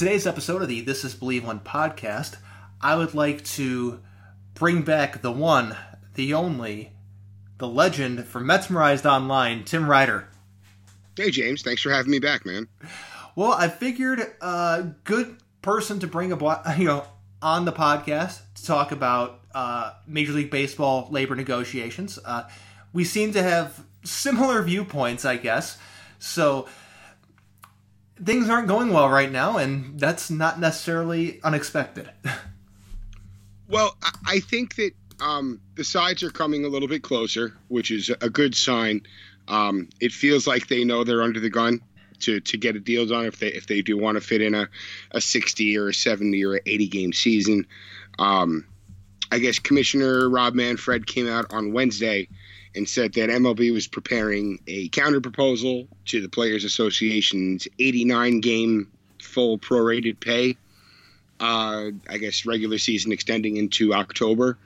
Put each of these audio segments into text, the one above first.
Today's episode of the This Is Believeland podcast, I would like to bring back the one, the only, the legend from Metsmerized Online, Tim Ryder. Hey, James. Thanks for having me back, man. Well, I figured a good person to bring a you know on the podcast to talk about uh, Major League Baseball labor negotiations. Uh, we seem to have similar viewpoints, I guess. So things aren't going well right now, and that's not necessarily unexpected. well, I think that um, the sides are coming a little bit closer, which is a good sign. Um, it feels like they know they're under the gun to, to get a deal done if they if they do want to fit in a, a 60 or a 70 or a 80 game season. Um, I guess Commissioner Rob Manfred came out on Wednesday and said that MLB was preparing a counter proposal to the Players Association's 89 game full prorated pay. Uh, I guess regular season extending into October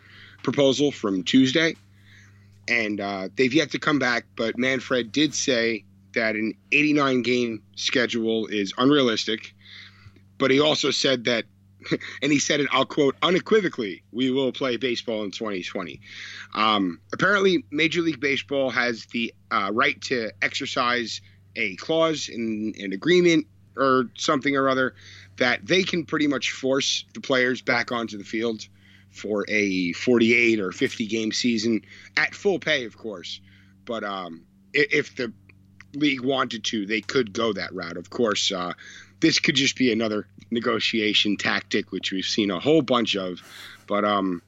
proposal from Tuesday. And uh, they've yet to come back, but Manfred did say that an 89 game schedule is unrealistic. But he also said that and he said it, I'll quote, unequivocally, we will play baseball in 2020. Um, apparently, Major League Baseball has the uh, right to exercise a clause in an agreement or something or other that they can pretty much force the players back onto the field for a 48 or 50 game season at full pay, of course. But um, if the league wanted to, they could go that route. Of course, uh, this could just be another negotiation tactic, which we've seen a whole bunch of. But um,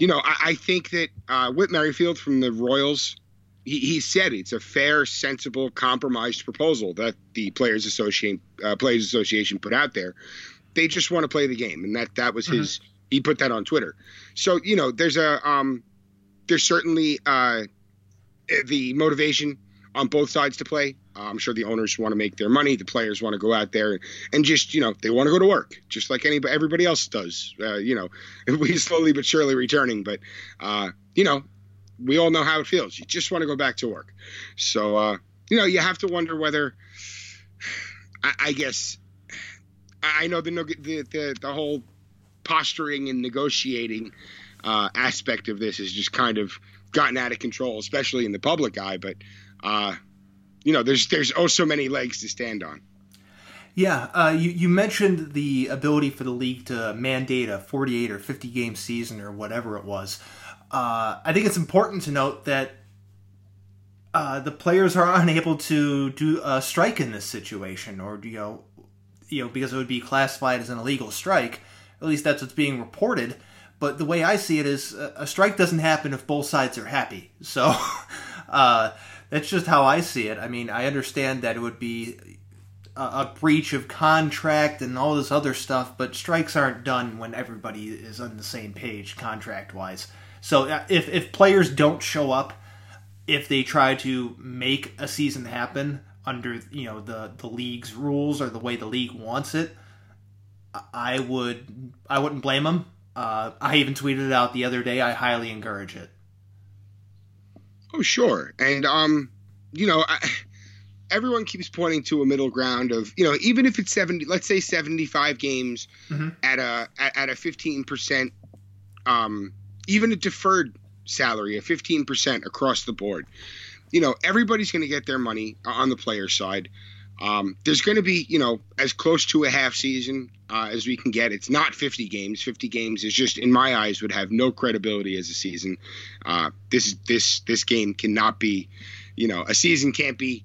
you know, I, I think that uh, Whit Merrifield from the Royals, he, he, said it's a fair, sensible, compromised proposal that the Players Association uh, Players Association put out there. They just want to play the game, and that that was mm-hmm. his. He put that on Twitter. So you know, there's a um, there's certainly uh, the motivation on both sides to play. I'm sure the owners want to make their money. The players want to go out there and just, you know, they want to go to work, just like anybody, everybody else does. Uh, you know, we slowly but surely returning, but uh, you know, we all know how it feels. You just want to go back to work. So, uh, you know, you have to wonder whether, I, I guess, I know the, the the the whole posturing and negotiating uh, aspect of this has just kind of gotten out of control, especially in the public eye. But uh, you know, there's there's oh so many legs to stand on. Yeah, uh, you you mentioned the ability for the league to mandate a 48 or 50 game season or whatever it was. Uh, I think it's important to note that uh, the players are unable to do a strike in this situation, or you know, you know, because it would be classified as an illegal strike. At least that's what's being reported. But the way I see it is, a strike doesn't happen if both sides are happy. So, uh, that's just how I see it. I mean, I understand that it would be a, a breach of contract and all this other stuff, but strikes aren't done when everybody is on the same page contract wise. So uh, if if players don't show up, if they try to make a season happen under you know the the league's rules or the way the league wants it, I would I wouldn't blame them. Uh, I even tweeted it out the other day. I highly encourage it. Oh, sure. And, um, you know, I, everyone keeps pointing to a middle ground of, you know, even if it's 70, let's say 75 games mm-hmm. at a, at, at a 15%, um, even a deferred salary, a 15% across the board. You know, everybody's going to get their money on the player side. Um, there's going to be, you know, as close to a half season uh, as we can get. It's not 50 games. 50 games is just, in my eyes, would have no credibility as a season. Uh, this this this game cannot be, you know, a season can't be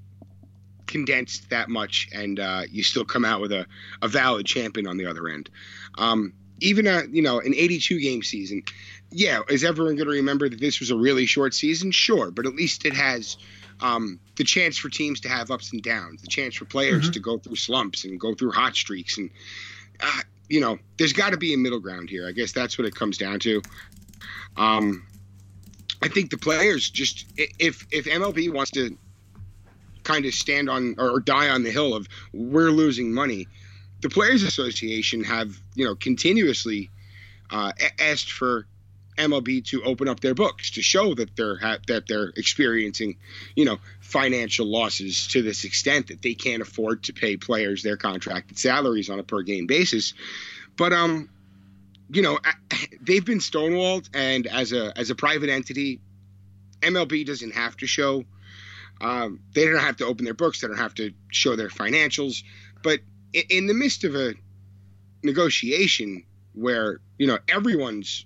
condensed that much, and uh, you still come out with a, a valid champion on the other end. Um, even a you know an 82 game season, yeah, is everyone going to remember that this was a really short season? Sure, but at least it has um, the chance for teams to have ups and downs, the chance for players mm-hmm. to go through slumps and go through hot streaks, and uh, you know, there's got to be a middle ground here. I guess that's what it comes down to. Um, I think the players just if if MLB wants to kind of stand on or die on the hill of we're losing money, the Players Association have you know continuously uh, asked for MLB to open up their books to show that they're ha- that they're experiencing, you know, financial losses to this extent that they can't afford to pay players their contracted salaries on a per game basis. But um, you know, they've been stonewalled, and as a as a private entity, MLB doesn't have to show. Um, they don't have to open their books. They don't have to show their financials. But in, in the midst of a negotiation where you know everyone's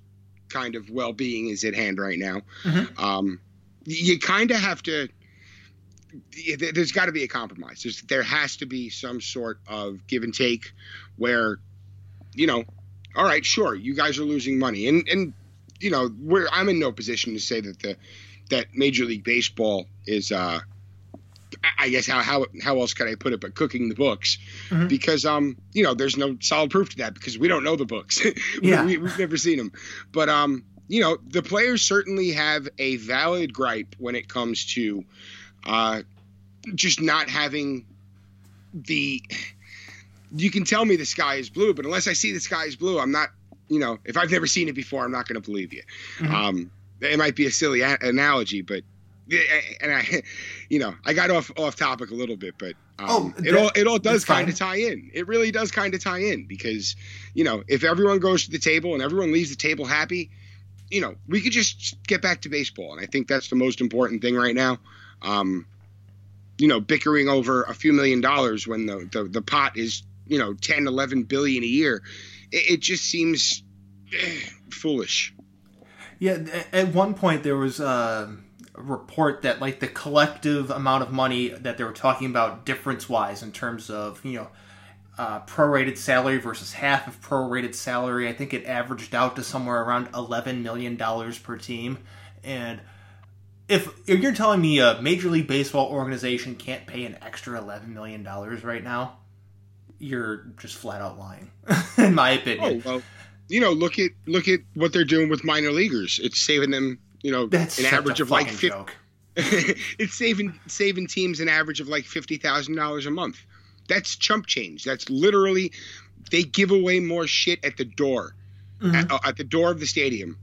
kind of well-being is at hand right now, mm-hmm. um, you kind of have to. There's got to be a compromise. There's, there has to be some sort of give and take, where, you know, all right, sure, you guys are losing money, and and you know, we're I'm in no position to say that the that Major League Baseball is uh, I guess how how how else could I put it but cooking the books mm-hmm. because um you know there's no solid proof to that because we don't know the books yeah. we, have never seen them but um you know the players certainly have a valid gripe when it comes to uh just not having the you can tell me the sky is blue but unless I see the sky is blue I'm not you know if I've never seen it before I'm not going to believe you mm-hmm. um it might be a silly a- analogy but and I, you know, I got off off topic a little bit, but um, oh, that, it all it all does kind of tie in. It really does kind of tie in because, you know, if everyone goes to the table and everyone leaves the table happy, you know, we could just get back to baseball, and I think that's the most important thing right now. Um, you know, bickering over a few million dollars when the the, the pot is you know 10, 11 billion a year, it, it just seems eh, foolish. Yeah, at one point there was. Uh report that like the collective amount of money that they were talking about difference wise in terms of you know uh, prorated salary versus half of prorated salary. I think it averaged out to somewhere around eleven million dollars per team. And if, if you're telling me a Major League Baseball organization can't pay an extra eleven million dollars right now, you're just flat out lying, in my opinion. Oh well, you know, look at look at what they're doing with minor leaguers. It's saving them you know, That's an average of like 50, it's saving saving teams an average of like fifty thousand dollars a month. That's chump change. That's literally they give away more shit at the door, mm-hmm. at, uh, at, the door of the stadium,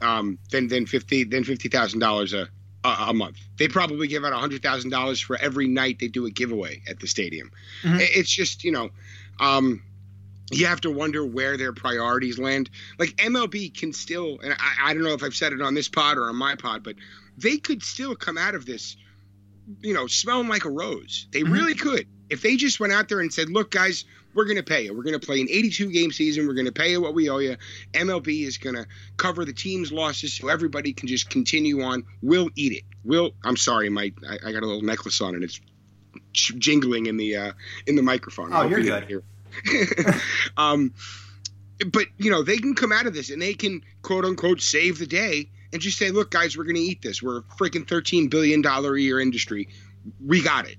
um, than than fifty than fifty thousand dollars a a month. They probably give out hundred thousand dollars for every night they do a giveaway at the stadium. Mm-hmm. It's just you know, um, you have to wonder where their priorities land. Like MLB can still, and I, I, don't know if I've said it on this pod or on my pod, but they could still come out of this, you know, smelling like a rose. They mm-hmm. really could. If they just went out there and said, look, guys, we're going to pay you. We're going to play an 82 game season. We're going to pay you what we owe you. MLB is going to cover the team's losses so everybody can just continue on. We'll eat it. We'll, I'm sorry, my, I, I got a little necklace on and it's jingling in the, uh, in the microphone. Oh, you're good. Here. um, but you know they can come out of this and they can quote unquote save the day and just say, look, guys, we're going to eat this. We're a freaking thirteen billion dollar a year industry. We got it.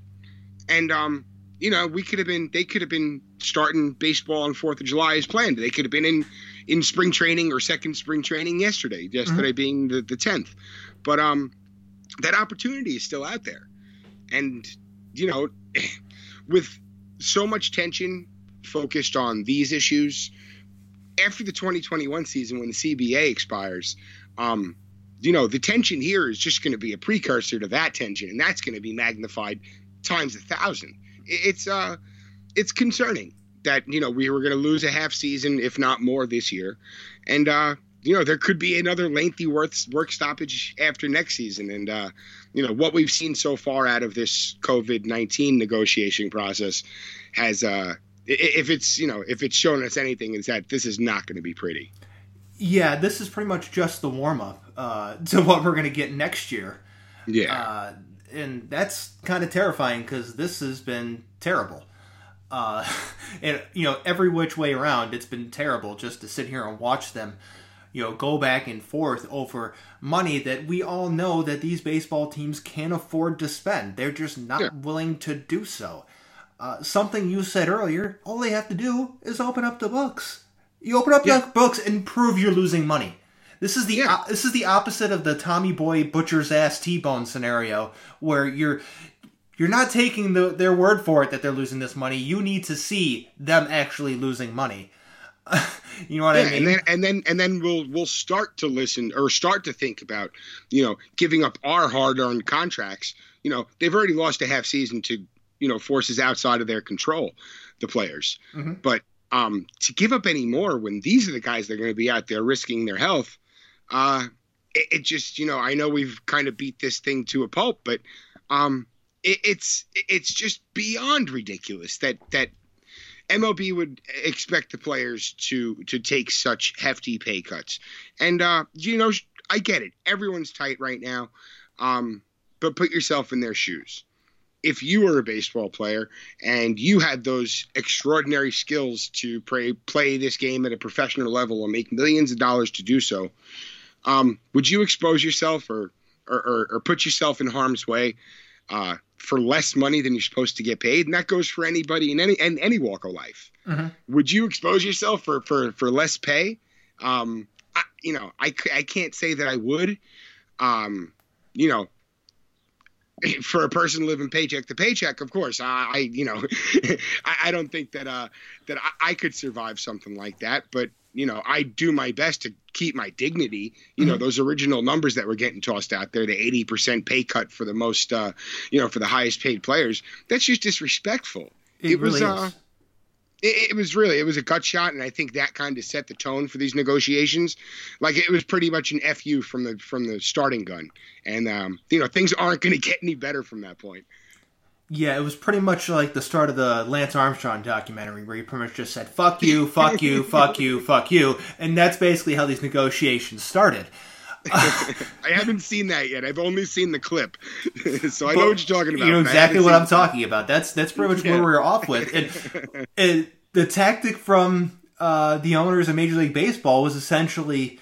And um, you know, we could have been. They could have been starting baseball on Fourth of July as planned. They could have been in in spring training or second spring training yesterday. Yesterday mm-hmm. being the the tenth. But um, that opportunity is still out there. And you know, with so much tension focused on these issues after the 2021 season when the CBA expires. Um, you know, the tension here is just going to be a precursor to that tension, and that's going to be magnified times a thousand. It's uh, it's concerning that you know we were going to lose a half season, if not more, this year, and uh, you know there could be another lengthy work work stoppage after next season, and uh, you know what we've seen so far out of this COVID nineteen negotiation process has uh, if it's you know if it's shown us anything is that this is not going to be pretty. Yeah this is pretty much just the warm-up uh, to what we're going to get next year. Yeah. Uh, and that's kind of terrifying because this has been terrible. Uh, and you know every which way around it's been terrible just to sit here and watch them you know go back and forth over money that we all know that these baseball teams can't afford to spend. They're just not yeah. willing to do so uh, something you said earlier, all they have to do is open up the books. You open up yeah. the books and prove you're losing money. This is the yeah. uh, this is the opposite of the Tommy Boy butcher's ass T-bone scenario where you're you're not taking the, their word for it that they're losing this money. You need to see them actually losing money. you know what yeah, I mean? And then and then and then we'll we'll start to listen or start to think about, you know, giving up our hard-earned contracts. You know, they've already lost a half season to, you know, forces outside of their control, the players. Mm-hmm. But um, to give up any more when these are the guys that are going to be out there risking their health, uh, it, it, just you know I know we've kind of beat this thing to a pulp, but um, it, it's it's just beyond ridiculous that that MLB would expect the players to to take such hefty pay cuts. And uh, you know, I get it. Everyone's tight right now. Um, but put yourself in their shoes. If you were a baseball player and you had those extraordinary skills to play play this game at a professional level and make millions of dollars to do so, um, would you expose yourself or or, or, or put yourself in harm's way uh, for less money than you're supposed to get paid, and that goes for anybody in any in any walk of life. Mm-hmm. Would you expose yourself for for for less pay? Um, I, you know, I I can't say that I would. Um, you know, for a person living paycheck to paycheck, of course, I, I you know, I, I, don't think that uh that I, I, could survive something like that. But you know, I do my best to keep my dignity. You mm-hmm. know, those original numbers that were getting tossed out there, the eighty percent pay cut for the most, uh, you know, for the highest paid players, that's just disrespectful. It, it really was. Uh, is. Uh, it, it, was really it was a gut shot, and I think that kind of set the tone for these negotiations. Like it was pretty much an fu from the from the starting gun, and um, you know things aren't going to get any better from that point. Yeah, it was pretty much like the start of the Lance Armstrong documentary, where he pretty much just said "fuck you, fuck you, fuck you, fuck you," and that's basically how these negotiations started. I haven't seen that yet. I've only seen the clip, so I know what you're talking about. You know exactly what I'm talking about. That's that's pretty much yeah. where we are off with. And, and the tactic from uh, the owners of Major League Baseball was essentially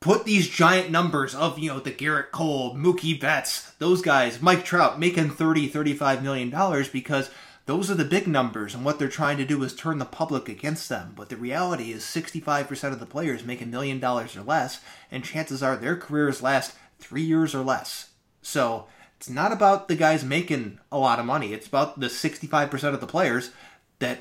put these giant numbers of you know the Gerrit Cole, Mookie Betts, those guys, Mike Trout making 30, 35 million dollars because those are the big numbers, and what they're trying to do is turn the public against them. But the reality is 65% of the players make a million dollars or less, and chances are their careers last three years or less. So it's not about the guys making a lot of money, it's about the 65% of the players that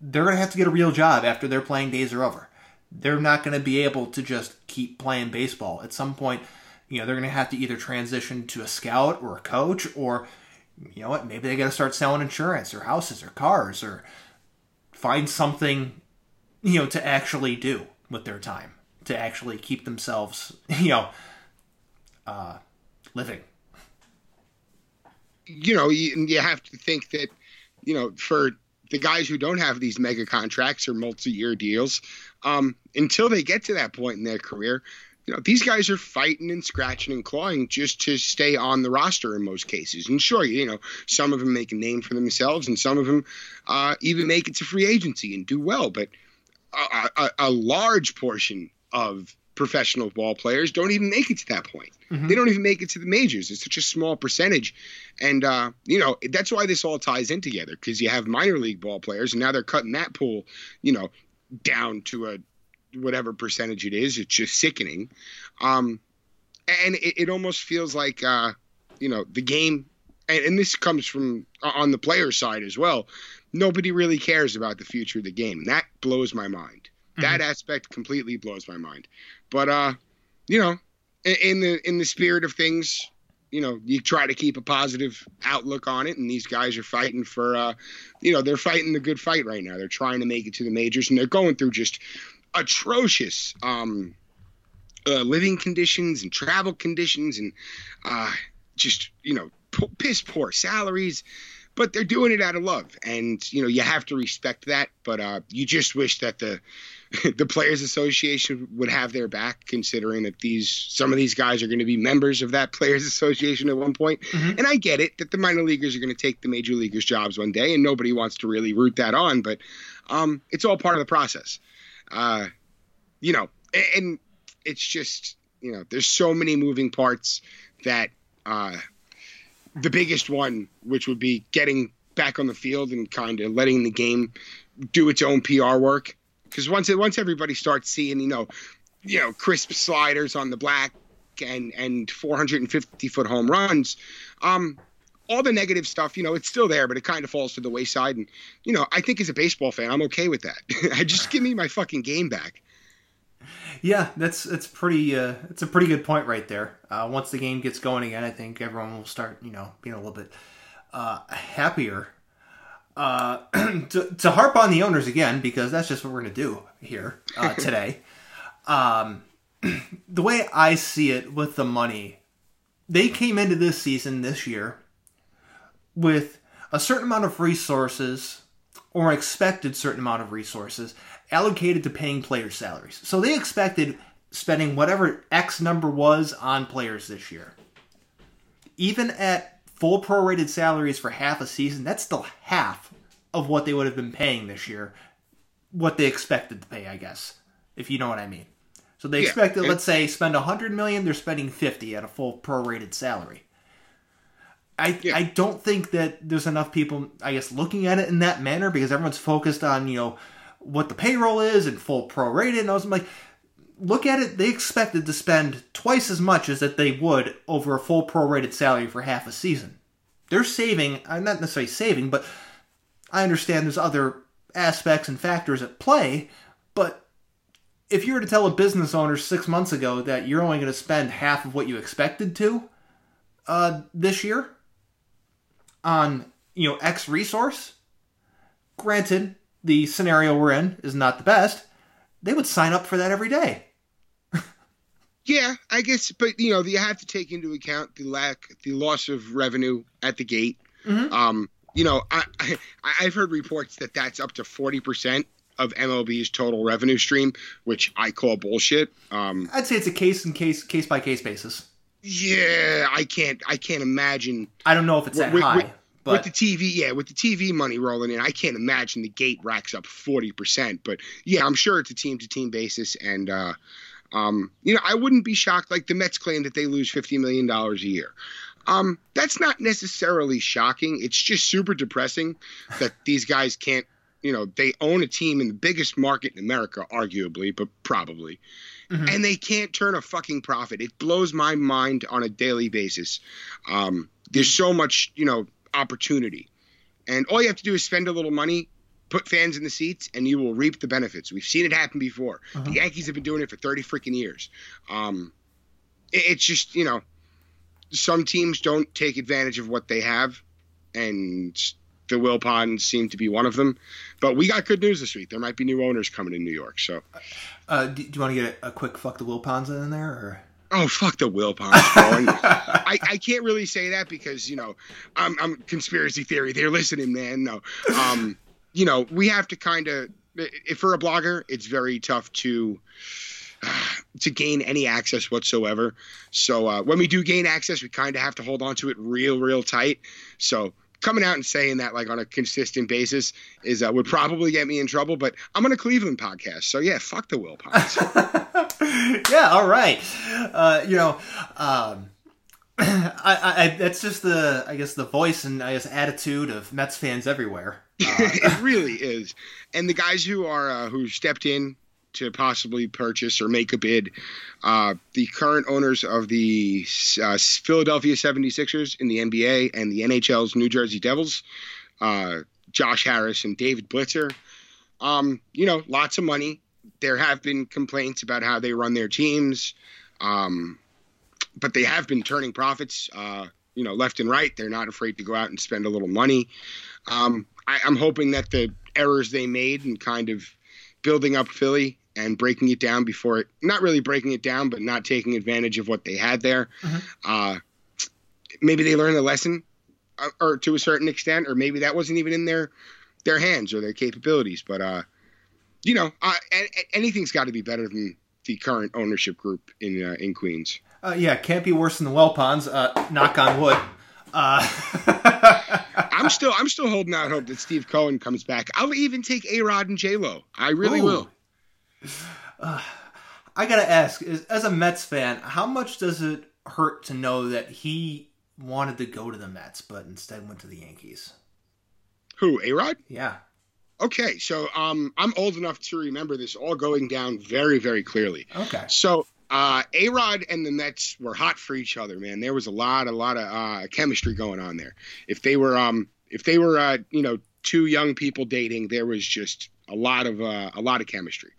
they're going to have to get a real job after their playing days are over. They're not going to be able to just keep playing baseball. At some point, you know, they're going to have to either transition to a scout or a coach or you know what, maybe they got to start selling insurance or houses or cars or find something, you know, to actually do with their time to actually keep themselves, you know, uh, living. You know, you, you have to think that, you know, for the guys who don't have these mega contracts or multi-year deals, um, until they get to that point in their career, you know, these guys are fighting and scratching and clawing just to stay on the roster in most cases. And sure, you know, some of them make a name for themselves, and some of them uh, even make it to free agency and do well. But a, a, a, large portion of professional ball players don't even make it to that point. Mm-hmm. They don't even make it to the majors. It's such a small percentage, and uh, you know that's why this all ties in together because you have minor league ball players, and now they're cutting that pool, you know, down to a whatever percentage it is. It's just sickening. Um, and it, it, almost feels like, uh, you know, the game, and, and, this comes from on the player side as well. Nobody really cares about the future of the game. That blows my mind. Mm-hmm. That aspect completely blows my mind. But, uh, you know, in, in the in the spirit of things, you know, you try to keep a positive outlook on it, and these guys are fighting for, uh, you know, they're fighting the good fight right now. They're trying to make it to the majors, and they're going through just atrocious um, uh, living conditions and travel conditions and uh, just you know p- piss poor salaries but they're doing it out of love. And you know you have to respect that but uh, you just wish that the the players association would have their back considering that these some of these guys are going to be members of that players association at one point. Mm-hmm. and i get it that the minor leaguers are going to take the major leaguers jobs one day and nobody wants to really root that on but um, it's all part of the process uh, you know, and it's just you know, there's so many moving parts that uh, the biggest one, which would be getting back on the field and kind of letting the game do its own PR work. Because once it, once everybody starts seeing, you know, you know, crisp sliders on the black and and 450 foot home runs, um, all the negative stuff, you know, it's still there, but it kind of falls to the wayside. And you know, I think as a baseball fan, I'm okay with that. I just give me my fucking game back. Yeah, that's it's pretty. Uh, it's a pretty good point right there. Uh, once the game gets going again, I think everyone will start, you know, being a little bit uh, happier. Uh, to, to harp on the owners again, because that's just what we're going to do here uh, today. um, the way I see it with the money, they came into this season this year with a certain amount of resources or an expected certain amount of resources allocated to paying player salaries. So they expected spending whatever X number was on players this year. Even at full prorated salaries for half a season, that's still half of what they would have been paying this year. What they expected to pay, I guess, if you know what I mean. So they Yeah, expected, let's say, spend 100 million, they're spending 50 at a full prorated salary. I, Yeah. I don't think that there's enough people, I guess, looking at it in that manner because everyone's focused on, you know, what the payroll is and full prorated. And I was like, look at it, they expected to spend twice as much as that they would over a full prorated salary for half a season. They're saving, I'm not necessarily saving, but I understand there's other aspects and factors at play, but if you were to tell a business owner six months ago that you're only going to spend half of what you expected to uh, this year on you know X resource, granted the scenario we're in is not the best, they would sign up for that every day. Yeah, I guess, but you know, you have to take into account the lack, the loss of revenue at the gate. Mhm. Um, you know, I, I I've heard reports that that's up to forty percent of MLB's total revenue stream, which I call bullshit. Um, I'd say it's a case in case case by case basis. Yeah, I can't, I can't imagine I don't know if it's that With- high, with- but with the TV, yeah, with the TV money rolling in, I can't imagine the gate racks up forty percent. But yeah, I'm sure it's a team to team basis, and uh, um, you know, I wouldn't be shocked. Like the Mets claim that they lose fifty million dollars a year. Um, that's not necessarily shocking. It's just super depressing that these guys can't. You know, they own a team in the biggest market in America, arguably, but probably. Mhm. And they can't turn a fucking profit. It blows my mind on a daily basis. Um, there's so much, you know, opportunity. And all you have to do is spend a little money, put fans in the seats, and you will reap the benefits. We've seen it happen before. Uh-huh. The Yankees have been doing it for 30 freaking years. Um, it- it's just, you know, some teams don't take advantage of what they have, and the Wilpons seem to be one of them. But we got good news this week. There might be new owners coming in New York. So, uh, do, do you want to get a, a quick fuck the Wilpons in there? Or? oh, fuck the Wilpons, bro. I, I can't really say that because you know I'm, I'm conspiracy theory. They're listening, man. No, um, you know we have to kind of if for a blogger, it's very tough to to gain any access whatsoever. So uh, when we do gain access, we kind of have to hold on to it real, real tight. So coming out and saying that like on a consistent basis is uh, would probably get me in trouble. But I'm on a Cleveland podcast, so yeah, fuck the Will Wilpons. yeah, all right. Uh, you know, um, I, I, I, that's just the, I guess, the voice and I guess attitude of Mets fans everywhere. Uh, it really is. And the guys who are uh, who stepped in to possibly purchase or make a bid, uh, the current owners of the uh, Philadelphia 76ers in the NBA and the NHL's New Jersey Devils, uh, Josh Harris and David Blitzer. Um, you know, lots of money. There have been complaints about how they run their teams, um, but they have been turning profits. Uh, you know, left and right. They're not afraid to go out and spend a little money. Um, I, I'm hoping that the errors they made and kind of building up Philly and breaking it down before it, not really breaking it down, but not taking advantage of what they had there. Mhm. Uh, maybe they learned a lesson, uh, or to a certain extent, or maybe that wasn't even in their their hands or their capabilities. But uh, you know, uh, anything's got to be better than the current ownership group in uh, in Queens. uh, yeah, can't be worse than the Wilpons. Uh, knock on wood. Uh, I'm still I'm still holding out hope that Steve Cohen comes back. I'll even take A Rod and J Lo. I really Ooh. will. I gotta ask, is, as a Mets fan, how much does it hurt to know that he wanted to go to the Mets, but instead went to the Yankees? Who A Rod? Yeah. Okay, so um, I'm old enough to remember this all going down very, very clearly. Okay. So uh, A Rod and the Mets were hot for each other, man. There was a lot, a lot of uh, chemistry going on there. If they were, um, if they were, uh, you know, two young people dating, there was just a lot of, uh, a lot of chemistry.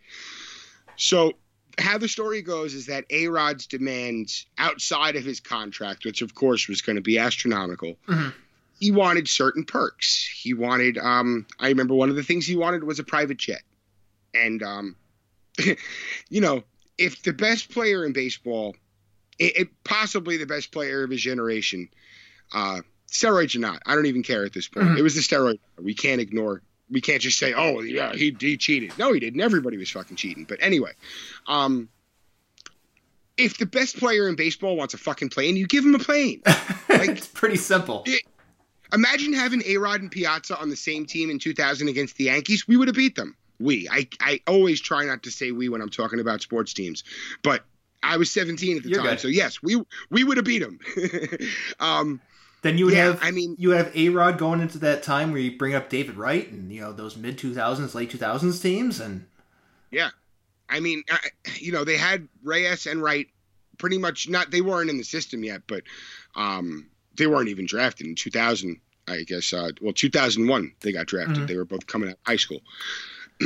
So how the story goes is that A Rod's demands outside of his contract, which of course was going to be astronomical, mm-hmm. he wanted certain perks. He wanted, um, I remember one of the things he wanted was a private jet. And, um, you know, if the best player in baseball, it, it, possibly the best player of his generation, uh, steroids or not, I don't even care at this point. Mm-hmm. It was the steroid. We can't ignore we can't just say, oh yeah, he he cheated. No, he didn't. Everybody was fucking cheating. But anyway, um, if the best player in baseball wants a fucking plane, you give him a plane. Like, it's pretty simple. It, imagine having A Rod and Piazza on the same team in 2000 against the Yankees. We would have beat them. We. I I always try not to say we when I'm talking about sports teams, but I was 17 at the You're time, good. so yes, we we would have beat them. um, then you would yeah, have, I mean, you have A Rod going into that time where you bring up David Wright and you know those mid two thousands, late two thousands teams, and yeah, I mean, I, you know, they had Reyes and Wright pretty much not. They weren't in the system yet, but um, they weren't even drafted in two thousand. I guess. Uh, well, two thousand one, they got drafted. Mm-hmm. They were both coming out of high school.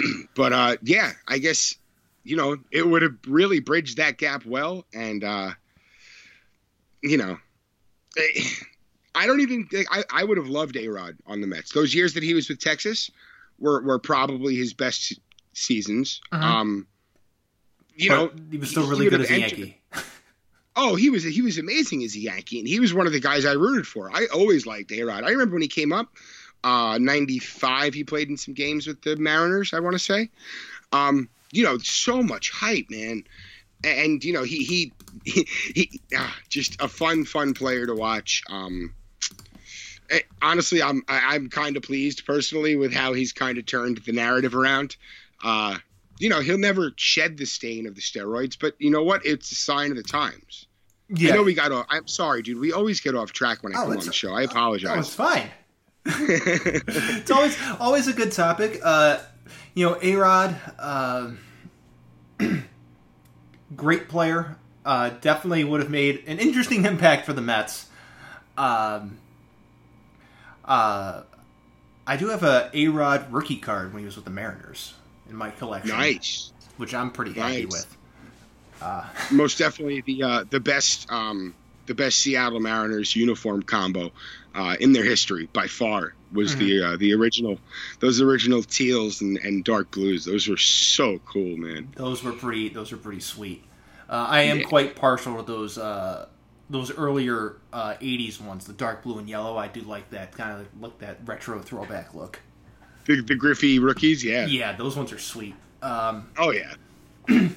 but uh, yeah, I guess you know it would have really bridged that gap well, and uh, you know. I don't even think I, I would have loved A Rod on the Mets. Those years that he was with Texas were, were probably his best seasons. Uh-huh. Um, you but know, he was still really good as a entered, Yankee. oh, he was he was amazing as a Yankee, and he was one of the guys I rooted for. I always liked A Rod. I remember when he came up, uh, '95. He played in some games with the Mariners. I want to say, um, you know, so much hype, man. And you know, he he he, he ah, just a fun, fun player to watch. Um, Eh, honestly, I'm I'm kind of pleased personally with how he's kind of turned the narrative around. Uh, you know, he'll never shed the stain of the steroids, but you know what? It's a sign of the times. Yeah. I know we got off. I'm sorry, dude. We always get off track when I oh, come on the show. I apologize. Oh, it's fine. it's always always a good topic. Uh, you know, A Rod, uh, great player. Uh, definitely would have made an interesting impact for the Mets. Um, uh, I do have a A Rod rookie card when he was with the Mariners in my collection. Nice. Which I'm pretty happy nice. with. Uh, Most definitely the uh, the best um, the best Seattle Mariners uniform combo uh, in their history by far was mm-hmm. the uh, the original those original teals and, and dark blues. Those were so cool, man. Those were pretty. Those were pretty sweet. Uh, I am yeah. quite partial to those uh, those earlier uh, 80s ones, the dark blue and yellow, I do like that kind of look, that retro throwback look. The, the Griffey rookies, yeah. Yeah, those ones are sweet. Um, oh, yeah.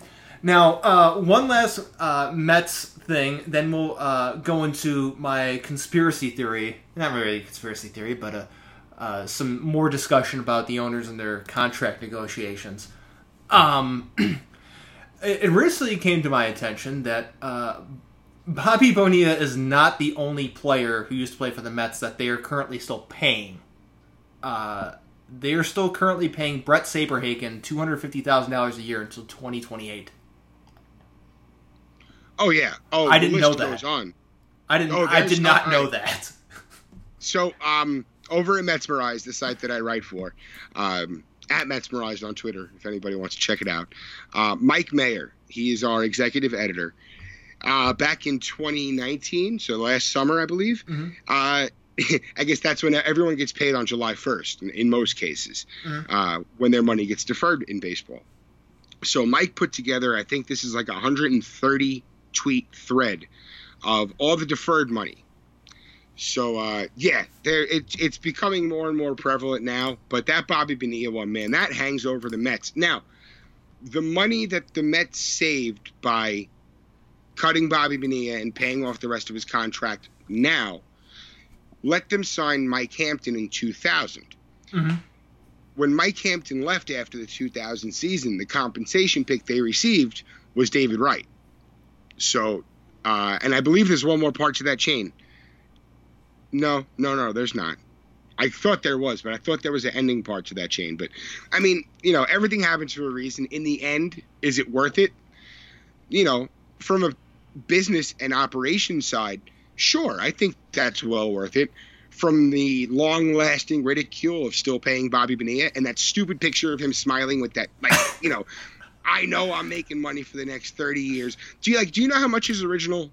now, uh, one last uh, Mets thing, then we'll uh, go into my conspiracy theory. Not really conspiracy theory, but uh, uh, some more discussion about the owners and their contract negotiations. Um, it recently came to my attention that Bobby Bonilla is not the only player who used to play for the Mets that they are currently still paying. Uh, they are still currently paying Brett Saberhagen two hundred fifty thousand dollars a year until twenty twenty eight. Oh yeah. Oh, I didn't know that. on. I didn't. Oh, I did not know that. So, um, over at Metsmerized, the site that I write for, um, at Metsmerized on Twitter, if anybody wants to check it out, uh, Mike Mayer, he is our executive editor uh, back in 2019, so last summer, I believe. Mm-hmm. Uh, I guess that's when everyone gets paid on July 1st in, in most cases, mm-hmm. uh, when their money gets deferred in baseball. So Mike put together, I think this is like 130 tweet thread of all the deferred money. So uh, yeah, there it, it's becoming more and more prevalent now. But that Bobby Bonilla one, man, that hangs over the Mets. Now, the money that the Mets saved by cutting Bobby Bonilla and paying off the rest of his contract now, let them sign Mike Hampton in 2000. Mm-hmm. When Mike Hampton left after the 2000 season, the compensation pick they received was David Wright. So, uh, and I believe there's one more part to that chain. No, no, no, there's not. I thought there was, but I thought there was an ending part to that chain. But I mean, you know, everything happens for a reason. In the end, is it worth it? You know, from a business and operation side, sure, I think that's well worth it. From the long-lasting ridicule of still paying Bobby Bonilla and that stupid picture of him smiling with that, like, you know, I know I'm making money for the next 30 years. Do you like? Do you know how much his original?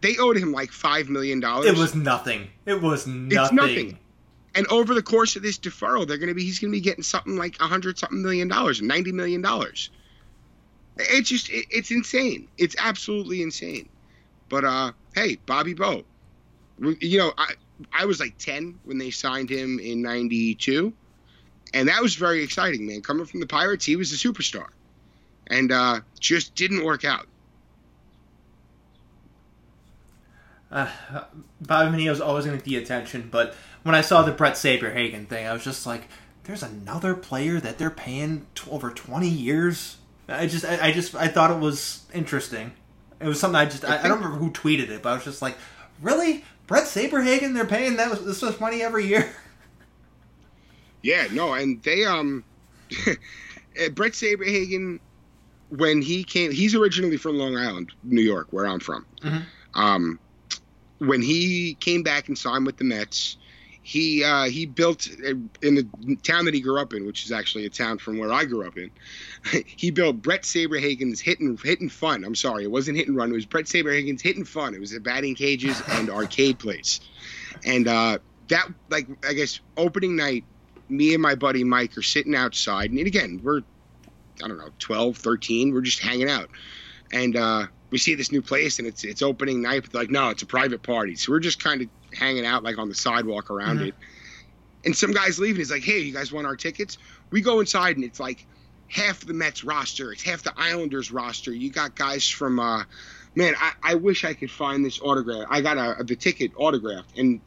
They owed him like five million dollars. It was nothing. It was nothing. It's nothing. And over the course of this deferral, they're going to be he's going to be getting something like a hundred something million dollars, ninety million dollars. It's just it, it's insane. It's absolutely insane. But uh, hey, Bobby Bo, you know I I was like ten when they signed him in '92, and that was very exciting, man. Coming from the Pirates, he was a superstar, and uh, just didn't work out. Uh, Bobby was always going to get the attention, but when I saw the Brett Saber Saberhagen thing, I was just like, "There's another player that they're paying t- over 20 years." I just, I, I, just, I thought it was interesting. It was something I just, I, I, don't remember who tweeted it, but I was just like, "Really, Brett Saberhagen? They're paying that was this much money every year?" Yeah, no, and they um, Brett Saberhagen, when he came, he's originally from Long Island, New York, where I'm from. Mm-hmm. Um, when he came back and signed with the Mets, he uh, he built in the town that he grew up in, which is actually a town from where I grew up in. he built Brett Saberhagen's hit and hit and fun. I'm sorry, it wasn't hit and run. It was Brett Saberhagen's hit and fun. It was a batting cages and arcade place, and uh, that like I guess opening night, me and my buddy Mike are sitting outside, and again we're I don't know 12, 13, we're just hanging out, and uh, we see this new place and it's it's opening night. But like, no, it's a private party. So we're just kind of hanging out like on the sidewalk around mm-hmm. it. And some guy's leaving. He's like, hey, you guys want our tickets? We go inside and it's like half the Mets roster. It's half the Islanders roster. You got guys from, uh, man, I, I wish I could find this autograph. I got a, the ticket autographed. And,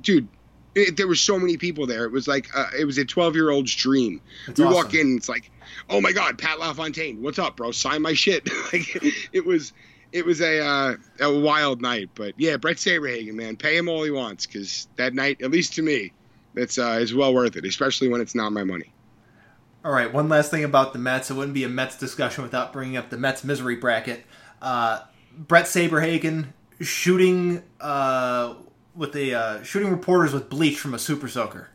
dude, it, there were so many people there. It was like uh, it was a 12 year old's dream. That's we awesome. walk in, it's like, oh my god, Pat LaFontaine, what's up, bro? Sign my shit. like it was, it was a uh, a wild night. But yeah, Brett Saberhagen, man, pay him all he wants because that night, at least to me, that's uh, is well worth it, especially when it's not my money. All right, one last thing about the Mets. It wouldn't be a Mets discussion without bringing up the Mets misery bracket. Uh, Brett Saberhagen shooting uh, with a uh, shooting reporters with bleach from a super soaker.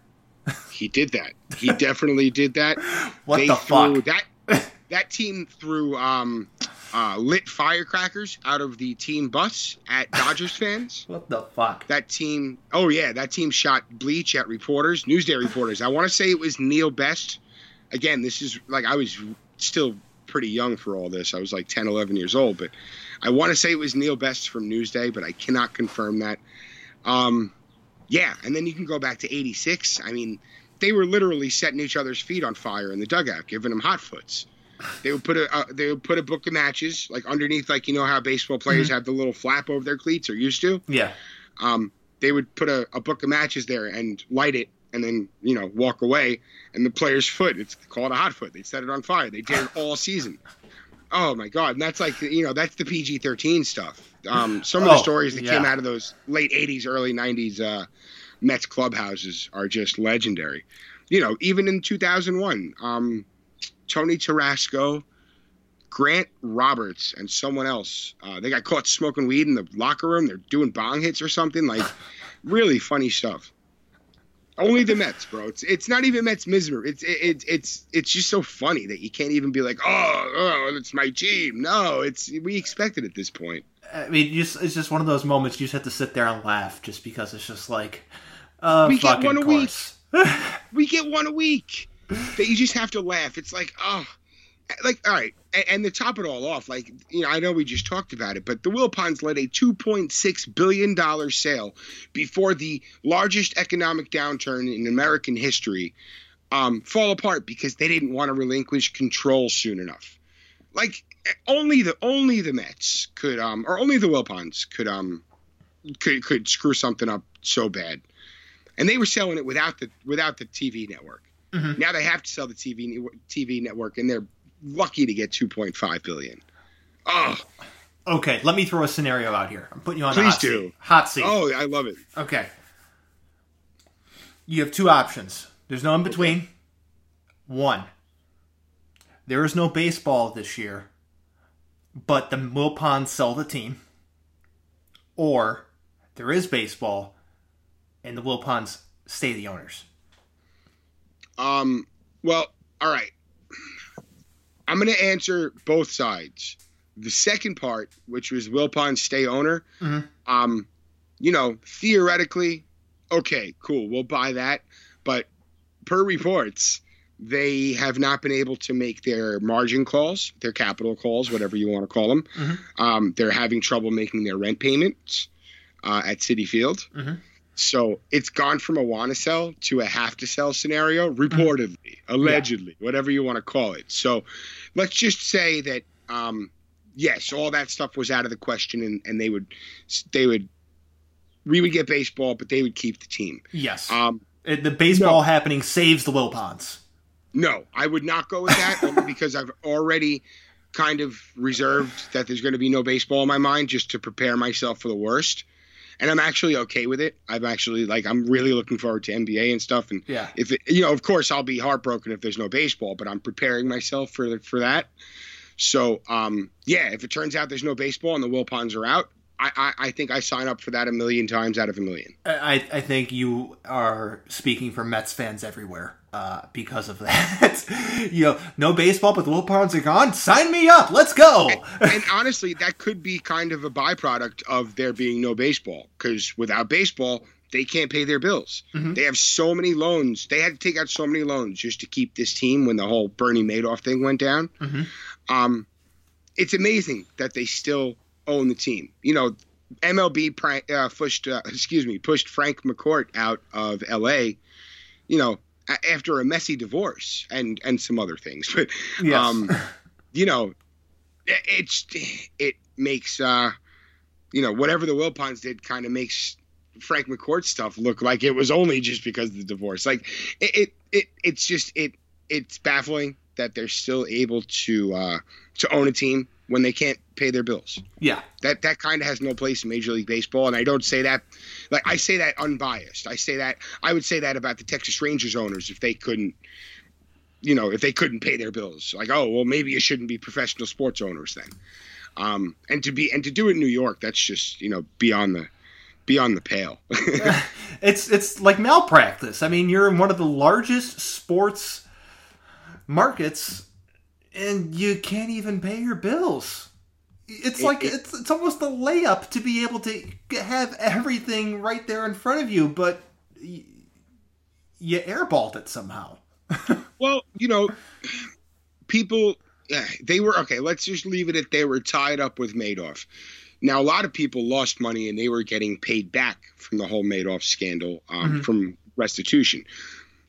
he did that. He definitely did that. What they the fuck? That that team threw um, uh, lit firecrackers out of the team bus at Dodgers fans. what the fuck? That team. Oh yeah, that team shot bleach at reporters, Newsday reporters. I want to say it was Neil Best. Again, this is like I was still pretty young for all this. I was like 10, 11 years old, but I want to say it was Neil Best from Newsday, but I cannot confirm that. Um, yeah, and then you can go back to '86. I mean, they were literally setting each other's feet on fire in the dugout, giving them hot foots. They would put a uh, they would put a book of matches like underneath, like you know how baseball players mm-hmm. have the little flap over their cleats or used to. Yeah. Um, they would put a, a book of matches there and light it, and then you know walk away. And the player's foot, it's called a hot foot. They set it on fire. They did it all season. Oh my god, and that's like you know that's the PG thirteen stuff. Um, some of the oh, stories that yeah. came out of those late '80s, early '90s uh, Mets clubhouses are just legendary. You know, even in 2001, um, Tony Tarasco, Grant Roberts, and someone else, uh, they got caught smoking weed in the locker room. They're doing bong hits or something. Like, really funny stuff. Only the Mets, bro. It's it's not even Mets misery. It's it's it's it's just so funny that you can't even be like, oh, oh, it's my team. No, it's we expect it at this point. I mean, just, it's just one of those moments you just have to sit there and laugh, just because it's just like, uh, we get one a course. week. we get one a week. That you just have to laugh. It's like, oh, like all right, and, and, to top it all off, like you know, I know we just talked about it, but the Wilpons led a 2.6 billion dollar sale before the largest economic downturn in American history um, fall apart because they didn't want to relinquish control soon enough. Like only the only the Mets could um or only the Wilpons could um could could screw something up so bad, and they were selling it without the without the TV network. Mm-hmm. Now they have to sell the TV TV network, and they're lucky to get 2.5 billion. Oh. Okay, let me throw a scenario out here. I'm putting you on Please hot do. Seat. Hot seat. Oh, I love it. Okay. You have two options. There's no in between. Okay. One. There is no baseball this year but the Wilpons sell the team, or there is baseball and the Wilpons stay the owners? Um, well, all right. I'm going to answer both sides. The second part, which was Wilpon stay owner, Mhm. um, you know, theoretically, okay, cool, we'll buy that. But per reports, they have not been able to make their margin calls, their capital calls, whatever you want to call them. Mhm. Um, they're having trouble making their rent payments uh, at Citi Field. Mhm. So it's gone from a want to sell to a have to sell scenario, reportedly, allegedly, whatever you want to call it. So let's just say that um, yes, all that stuff was out of the question, and, and they would they would we would get baseball, but they would keep the team. Yes. Um, Uh, the baseball no. happening saves the Wilpons. no, I would not go with that only because I've already kind of reserved that there's going to be no baseball in my mind just to prepare myself for the worst. And I'm actually okay with it. I'm actually like I'm really looking forward to NBA and stuff. And Yeah. if it, you know, of course, I'll be heartbroken if there's no baseball, but I'm preparing myself for for that. So, um, yeah, if it turns out there's no baseball and the Wilpons are out, I, I, I think I sign up for that a million times out of a million. I, I think you are speaking for Mets fans everywhere uh, because of that. you know, no baseball, but the Wilpons are gone. Sign me up. Let's go. and honestly, that could be kind of a byproduct of there being no baseball because without baseball, they can't pay their bills. Mhm. They have so many loans. They had to take out so many loans just to keep this team when the whole Bernie Madoff thing went down. Mhm. Um, it's amazing that they still own the team. You know, MLB prank, uh, pushed, uh, excuse me, pushed Frank McCourt out of LA. You know, a- after a messy divorce and and some other things, but Yes. um, you know, it- it's it makes uh, you know whatever the Wilpons did kind of makes Frank McCourt stuff look like it was only just because of the divorce. Like it, it, it it's just it it's baffling that they're still able to uh, to own a team when they can't pay their bills. yeah. That that kind of has no place in Major League Baseball, and I don't say that like I say that unbiased. I say that I would say that about the Texas Rangers owners if they couldn't, you know, if they couldn't pay their bills. Like, oh well, maybe you shouldn't be professional sports owners then. Um, and to be and to do it in New York, that's just you know beyond the beyond the pale. it's it's like malpractice. I mean, you're in one of the largest sports markets, and you can't even pay your bills. It's It- like it- it's it's almost a layup to be able to have everything right there in front of you, but y- you airballed it somehow. Well, you know, people, they were okay. Let's just leave it at they were tied up with Madoff. Now, a lot of people lost money and they were getting paid back from the whole Madoff scandal um, Mhm. from restitution.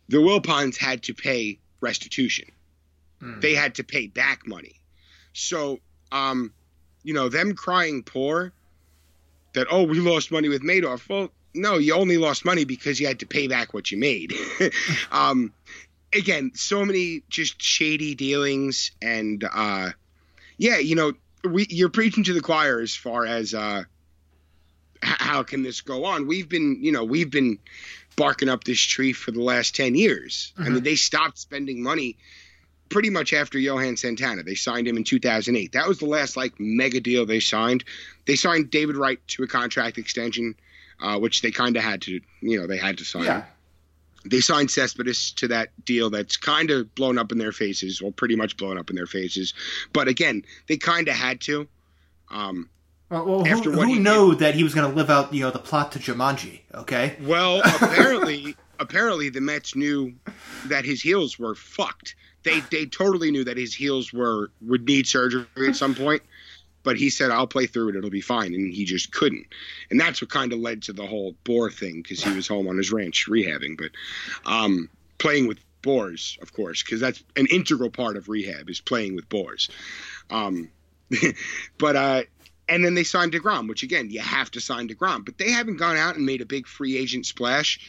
The Wilpons had to pay restitution. Mm. They had to pay back money. So, um, you know, them crying poor that, oh, we lost money with Madoff. Well, no, you only lost money because you had to pay back what you made. um, again, so many just shady dealings, and uh, yeah, you know, we you're preaching to the choir as far as uh, how can this go on? We've been, you know, we've been barking up this tree for the last ten years. I mean, they stopped spending money pretty much after Johan Santana. They signed him in 2008. That was the last like mega deal they signed. They signed David Wright to a contract extension, uh, which they kind of had to, you know, they had to sign. Yeah. They signed Cespedes to that deal that's kind of blown up in their faces, well, pretty much blown up in their faces. But again, they kind of had to. Um, Well, well, After who, what who he knew that he was going to live out, you know, the plot to Jumanji? Okay. well, apparently, apparently the Mets knew that his heels were fucked. They they totally knew that his heels were would need surgery at some point. But he said, "I'll play through it; it'll be fine," and he just couldn't. And that's what kind of led to the whole boar thing because he was home on his ranch rehabbing, but um, playing with boars, of course, because that's an integral part of rehab is playing with boars. Um, but uh, and then they signed Degrom, which again you have to sign Degrom, but they haven't gone out and made a big free agent splash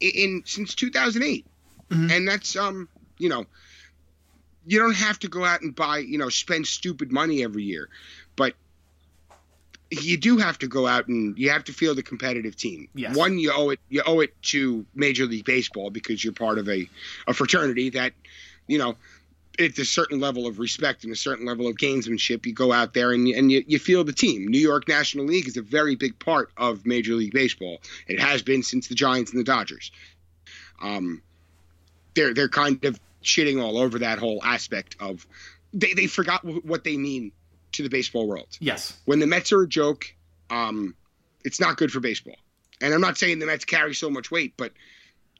in, in since 2008, Mhm. and that's um you know you don't have to go out and buy you know spend stupid money every year, but you do have to go out and you have to field a competitive team. Yes. One, you owe it you owe it to Major League Baseball because you're part of a, a fraternity that, you know, it's a certain level of respect and a certain level of gamesmanship. You go out there and, you, and you, you feel the team. New York National League is a very big part of Major League Baseball. It has been since the Giants and the Dodgers. Um, they're they're kind of shitting all over that whole aspect of they, they forgot w- what they mean to the baseball world. Yes. When the Mets are a joke, um, it's not good for baseball. And I'm not saying the Mets carry so much weight, but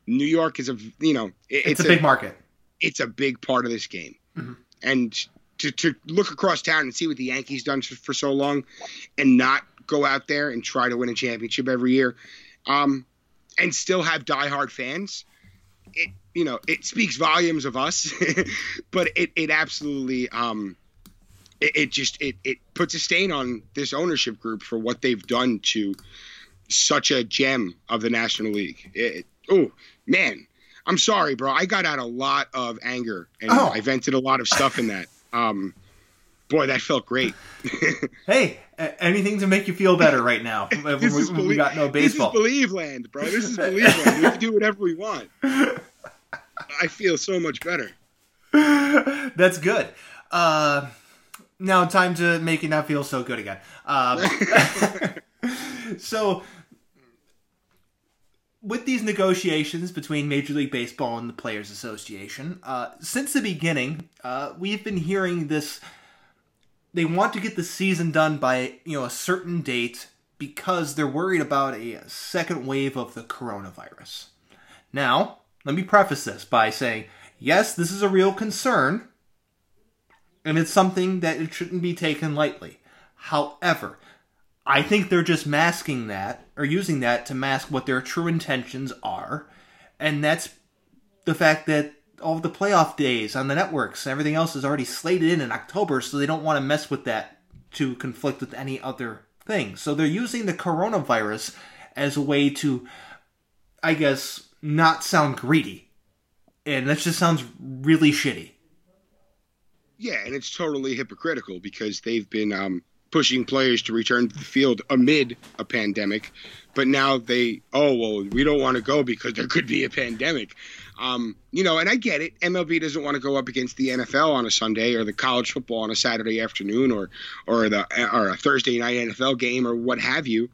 New York is a you know it, it's, it's, a big market. It's a big part of this game, mm-hmm. and to to look across town and see what the Yankees done for, for, so long, and not go out there and try to win a championship every year, um, and still have diehard fans. It you know it speaks volumes of us, but it it absolutely um, it, it just it it puts a stain on this ownership group for what they've done to such a gem of the National League. It, oh man, I'm sorry, bro. I got out a lot of anger and oh. I vented a lot of stuff in that. Um, boy, that felt great. hey, anything to make you feel better right now. this we, is belie- we got no baseball. This is Believeland, bro. This is Believeland. We can do whatever we want. I feel so much better. That's good. Uh, now, time to make it not feel so good again. Uh, so with these negotiations between Major League Baseball and the Players Association, uh, since the beginning, uh, we've been hearing this. They want to get the season done by you know a certain date because they're worried about a second wave of the coronavirus. Now, let me preface this by saying, yes, this is a real concern, and it's something that it shouldn't be taken lightly. However, I think they're just masking that or using that to mask what their true intentions are, and that's the fact that all the playoff days on the networks everything else is already slated in in October, so they don't want to mess with that to conflict with any other thing. So they're using the coronavirus as a way to, I guess, not sound greedy, and that just sounds really shitty. Yeah, and it's totally hypocritical because they've been um, pushing players to return to the field amid a pandemic. But now they, oh, well, we don't want to go because there could be a pandemic. Um, you know, and I get it. MLB doesn't want to go up against the NFL on a Sunday or the college football on a Saturday afternoon or or the or a Thursday night NFL game or what have you.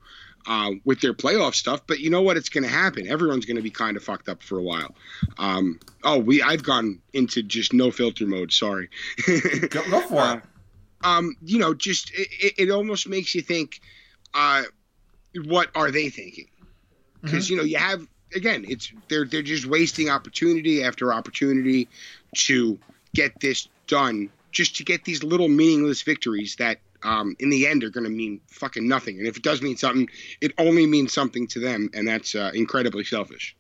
Uh, with their playoff stuff, but you know what? It's going to happen. Everyone's going to be kind of fucked up for a while. Um, oh, we I've gone into just no filter mode. Sorry. go, go, for uh, it um, you know, just it, it almost makes you think, uh, what are they thinking? Because mm-hmm. you know, you have again, it's they're they're just wasting opportunity after opportunity to get this done, just to get these little meaningless victories that um, in the end are going to mean fucking nothing. And if it does mean something, it only means something to them, and that's uh, incredibly selfish.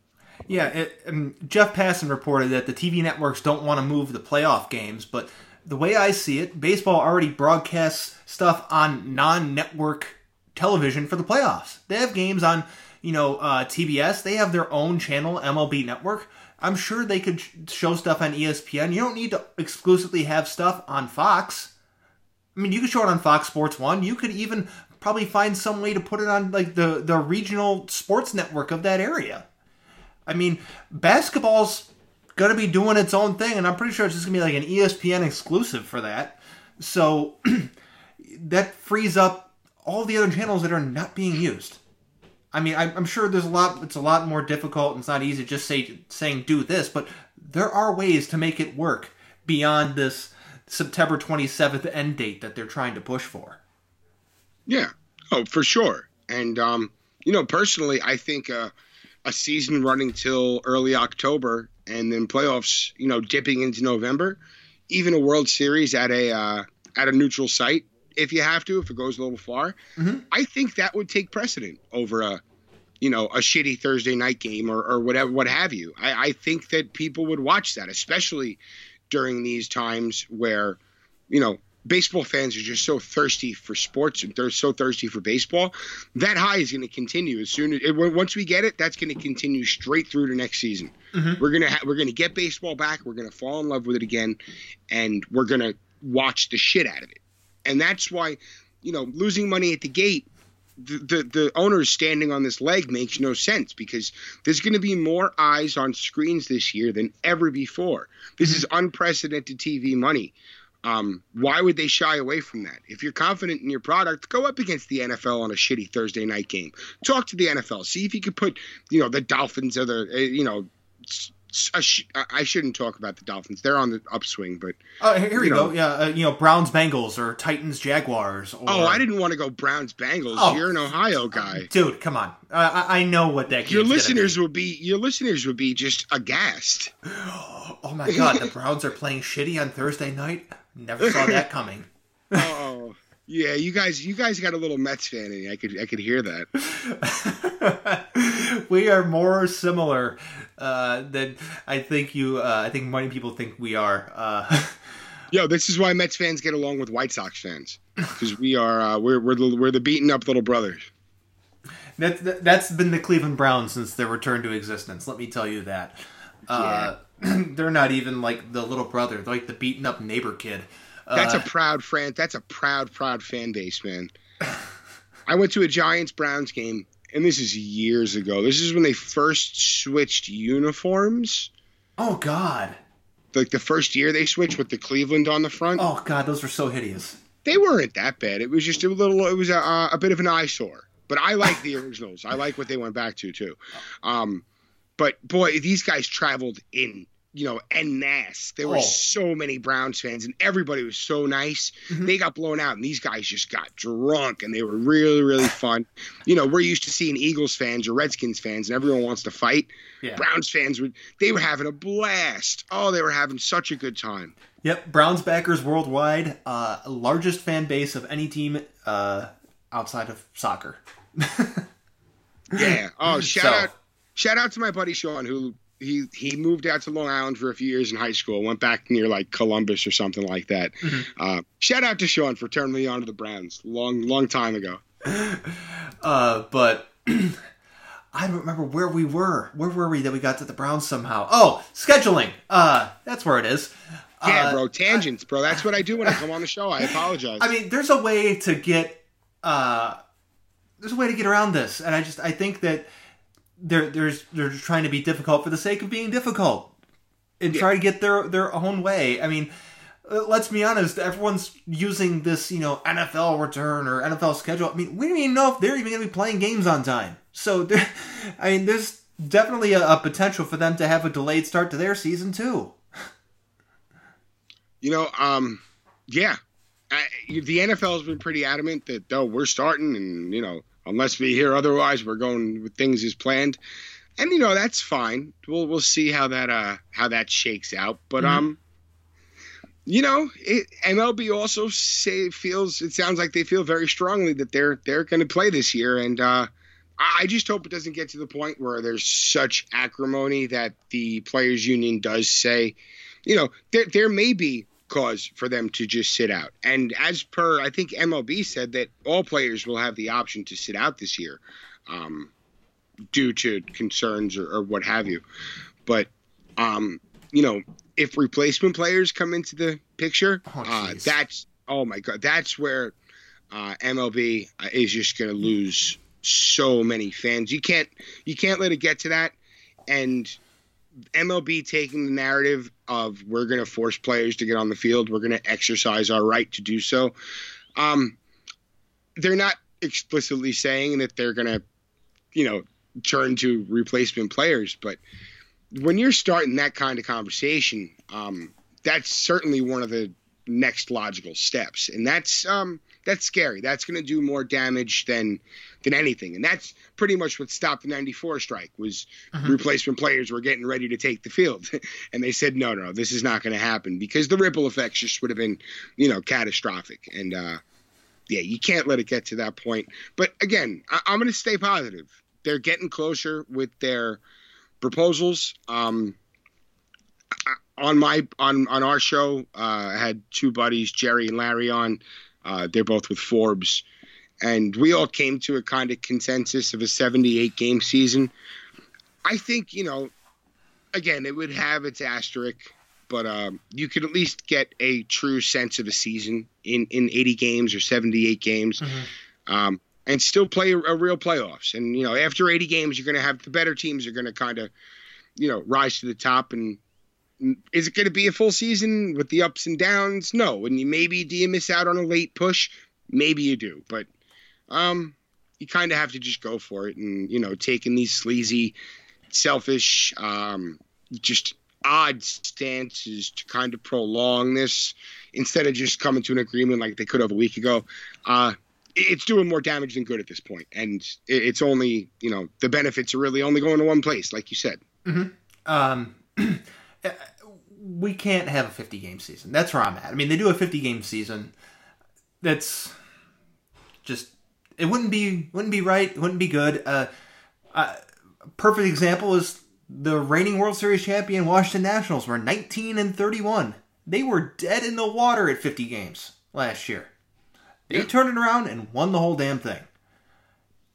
Yeah, it, um, Jeff Passan reported that the TV networks don't want to move the playoff games, but the way I see it, baseball already broadcasts stuff on non-network television for the playoffs. They have games on, you know, uh, TBS. They have their own channel, MLB Network. I'm sure they could show stuff on ESPN. You don't need to exclusively have stuff on Fox. I mean, you could show it on Fox Sports One. You could even probably find some way to put it on like the the regional sports network of that area. I mean, basketball's going to be doing its own thing, and I'm pretty sure it's just going to be like an ESPN exclusive for that. So that frees up all the other channels that are not being used. I mean, I'm sure there's a lot. It's a lot more difficult. and It's not easy just say saying do this, but there are ways to make it work beyond this September 27th end date that they're trying to push for. Yeah. Oh, for sure. And um, you know, personally, I think uh, a season running till early October and then playoffs, you know, dipping into November, even a World Series at a uh, at a neutral site if you have to, if it goes a little far, mm-hmm. I think that would take precedent over a you know a shitty Thursday night game or, or whatever what have you. I, I think that people would watch that, especially during these times where you know baseball fans are just so thirsty for sports and they're so thirsty for baseball. That high is going to continue as soon as it, once we get it. That's going to continue straight through to next season. Mm-hmm. We're gonna ha- we're gonna get baseball back. We're gonna fall in love with it again, and we're gonna watch the shit out of it. And that's why, you know, losing money at the gate the, the, the owners standing on this leg makes no sense because there's going to be more eyes on screens this year than ever before. This mm-hmm. is unprecedented TV money. Um, why would they shy away from that? If you're confident in your product, go up against the NFL on a shitty Thursday night game. Talk to the NFL. See if you could put, you know, the Dolphins or the, uh, you know, I shouldn't talk about the Dolphins. They're on the upswing, but oh, here you, know, go. Yeah, uh, you know, Browns Bengals or Titans Jaguars. Or... Oh, I didn't want to go Browns Bengals. Oh, You're an Ohio guy, dude. Come on, uh, I, I know what that. Your listeners would be. Your listeners would be just aghast. oh my god, the Browns are playing shitty on Thursday night. Never saw that coming. oh. Yeah, you guys, you guys got a little Mets fan in you. I could, I could hear that. we are more similar uh, I think you. Uh, I think many people think we are. Uh, Yo, this is why Mets fans get along with White Sox fans because we are uh, we're we're the, we're the beaten up little brothers. That, that's been the Cleveland Browns since their return to existence. Let me tell you that. Uh, yeah. they're not even like the little brother; they're like the beaten up neighbor kid. That's uh, a proud fan. That's a proud, proud fan base, man. I went to a Giants Browns game, and this is years ago. This is when they first switched uniforms. Oh God! Like the first year they switched with the Cleveland on the front. Oh God, those were so hideous. They weren't that bad. It was just a little. It was a, a bit of an eyesore. But I like the originals. I like what they went back to too. Um, but boy, these guys traveled in you know, en masse. There were oh. so many Browns fans, and everybody was so nice. Mm-hmm. They got blown out, and these guys just got drunk, and they were really, really fun. You know, we're used to seeing Eagles fans or Redskins fans, and everyone wants to fight. Yeah. Browns fans would they were having a blast. Oh, they were having such a good time. Yep, Browns backers worldwide, uh, largest fan base of any team uh, outside of soccer. yeah. Oh, shout so. out, shout out to my buddy Sean who he he moved out to Long Island for a few years in high school. Went back near like Columbus or something like that. Mm-hmm. Uh, shout out to Sean for turning me on to the Browns long long time ago. Uh, but I don't remember where we were. Where were we that we got to the Browns somehow? Oh, scheduling. Uh, that's where it is. Yeah, uh, bro, tangents, bro. That's what I do when I come on the show. I apologize. I mean, there's a way to get uh, there's a way to get around this, and I just I think that they're they're they're trying to be difficult for the sake of being difficult and yeah. try to get their their own way. I mean, uh, let's be honest. Everyone's using this, you know, NFL return or NFL schedule. I mean, we don't even know if they're even going to be playing games on time. So, I mean, there's definitely a, a potential for them to have a delayed start to their season too. You know, um, yeah, I, the NFL has been pretty adamant that though we're starting, and you know, unless we hear otherwise, we're going with things as planned. And you know that's fine. We'll we'll see how that uh how that shakes out. But mm-hmm. um, you know, it, MLB also say feels it sounds like they feel very strongly that they're they're going to play this year, and uh, I just hope it doesn't get to the point where there's such acrimony that the players' union does say, you know, there there may be cause for them to just sit out. And as per, I think MLB said that all players will have the option to sit out this year um, due to concerns or, or, what have you. But, um, you know, if replacement players come into the picture, oh, uh, that's, oh my God, that's where uh, MLB uh, is just going to lose so many fans. You can't, you can't let it get to that. And MLB taking the narrative of we're going to force players to get on the field, we're going to exercise our right to do so. Um, they're not explicitly saying that they're going to, you know, turn to replacement players, but when you're starting that kind of conversation, um, that's certainly one of the next logical steps, and that's um, that's scary. That's going to do more damage than than anything, and that's pretty much what stopped the '94 strike. Was uh-huh. replacement players were getting ready to take the field, and they said, "No, no, this is not going to happen," because the ripple effects just would have been, you know, catastrophic. And uh, yeah, you can't let it get to that point. But again, I- I'm going to stay positive. They're getting closer with their proposals. Um, on my on on our show, uh, I had two buddies, Jerry and Larry, on. Uh, they're both with Forbes, and we all came to a kind of consensus of a 78 game season. I think you know, again, it would have its asterisk, but um, you could at least get a true sense of a season in in 80 games or 78 games. Mm-hmm. Um, and still play a, a real playoffs. And you know, after 80 games, you're going to have the better teams are going to kind of, you know, rise to the top. And is it going to be a full season with the ups and downs? No. And you, maybe do you miss out on a late push? Maybe you do, but um, you kind of have to just go for it. And you know, taking these sleazy, selfish, um, just odd stances to kind of prolong this instead of just coming to an agreement like they could have a week ago. Uh, it's doing more damage than good at this point. point, and it's only you know the benefits are really only going to one place, like you said. Mm-hmm. Um, we can't have a 50 game season. That's where I'm at. I mean, they do a 50 game season. That's just it wouldn't be wouldn't be right. It wouldn't be good. Uh, uh, perfect example is the reigning World Series champion Washington Nationals were 19 and 31. They were dead in the water at 50 games last year. They yeah. turned it around and won the whole damn thing.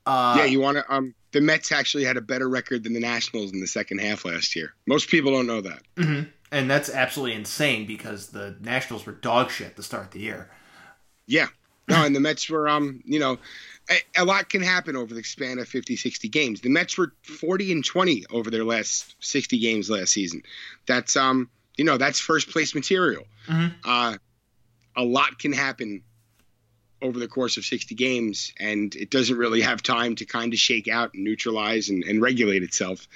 Uh, yeah, you want to. Um, the Mets actually had a better record than the Nationals in the second half last year. Most people don't know that. Mm-hmm. And that's absolutely insane because the Nationals were dog shit to start the year. Yeah. No, and the Mets were, um, you know, a, a, lot can happen over the span of 50, 60 games. The Mets were 40 and 20 over their last 60 games last season. That's, um, you know, that's first place material. Mm-hmm. Uh, a lot can happen over the course of 60 games, and it doesn't really have time to kind of shake out and neutralize and, and regulate itself